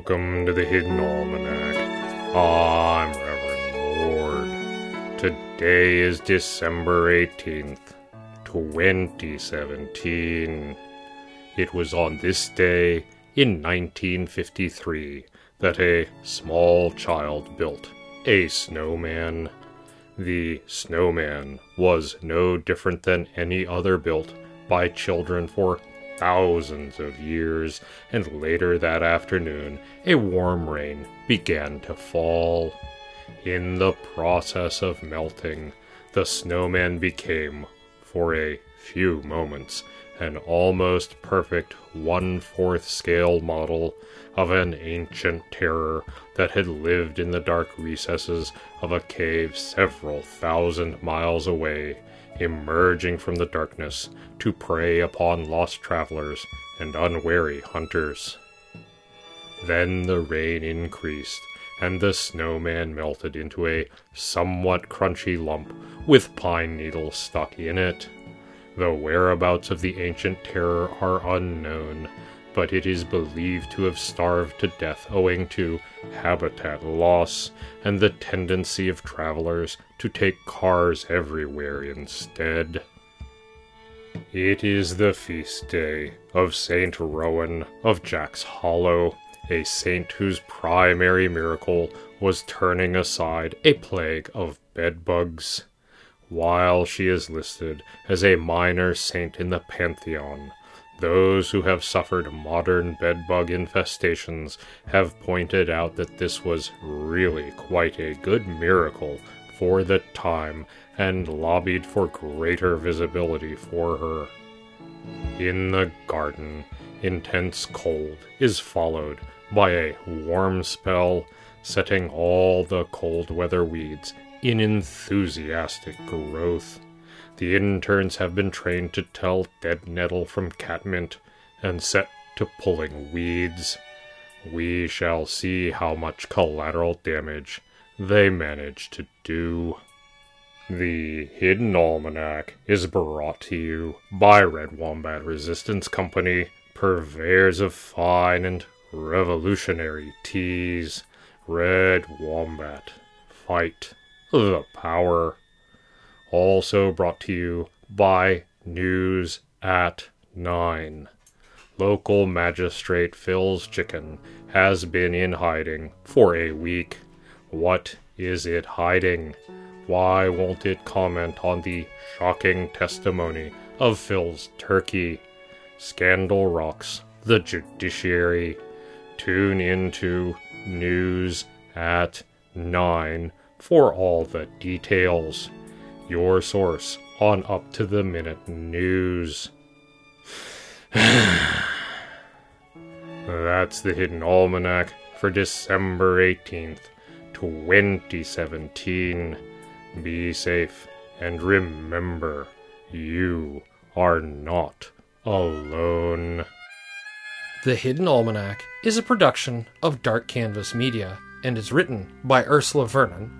Welcome to the Hidden Almanac. I'm Reverend Mord. Today is December 18th, 2017. It was on this day in 1953 that a small child built a snowman. The snowman was no different than any other built by children for thousands of years, and later that afternoon a warm rain began to fall. In the process of melting, the snowman became, for a few moments, an almost perfect one fourth scale model of an ancient terror that had lived in the dark recesses of a cave several thousand miles away emerging from the darkness to prey upon lost travelers and unwary hunters. Then the rain increased, and the snowman melted into a somewhat crunchy lump with pine needles stuck in it. The whereabouts of the ancient terror are unknown, but it is believed to have starved to death owing to habitat loss and the tendency of travelers to take cars everywhere instead. It is the feast day of Saint Rowan of Jack's Hollow, a saint whose primary miracle was turning aside a plague of bedbugs. While she is listed as a minor saint in the pantheon, those who have suffered modern bedbug infestations have pointed out that this was really quite a good miracle for the time and lobbied for greater visibility for her. In the garden, intense cold is followed by a warm spell, setting all the cold weather weeds in enthusiastic growth. The interns have been trained to tell dead nettle from catmint and set to pulling weeds. We shall see how much collateral damage they manage to do. The Hidden Almanac is brought to you by Red Wombat Resistance Company, purveyors of fine and revolutionary teas. Red Wombat. Fight the power also brought to you by News at 9. Local magistrate Phil's chicken has been in hiding for a week. What is it hiding? Why won't it comment on the shocking testimony of Phil's turkey? Scandal rocks the judiciary. Tune into News at 9 for all the details your source on up to the minute news. That's the Hidden Almanac for December 18th, 2017. Be safe and remember, you are not alone. The Hidden Almanac is a production of Dark Canvas Media and is written by Ursula Vernon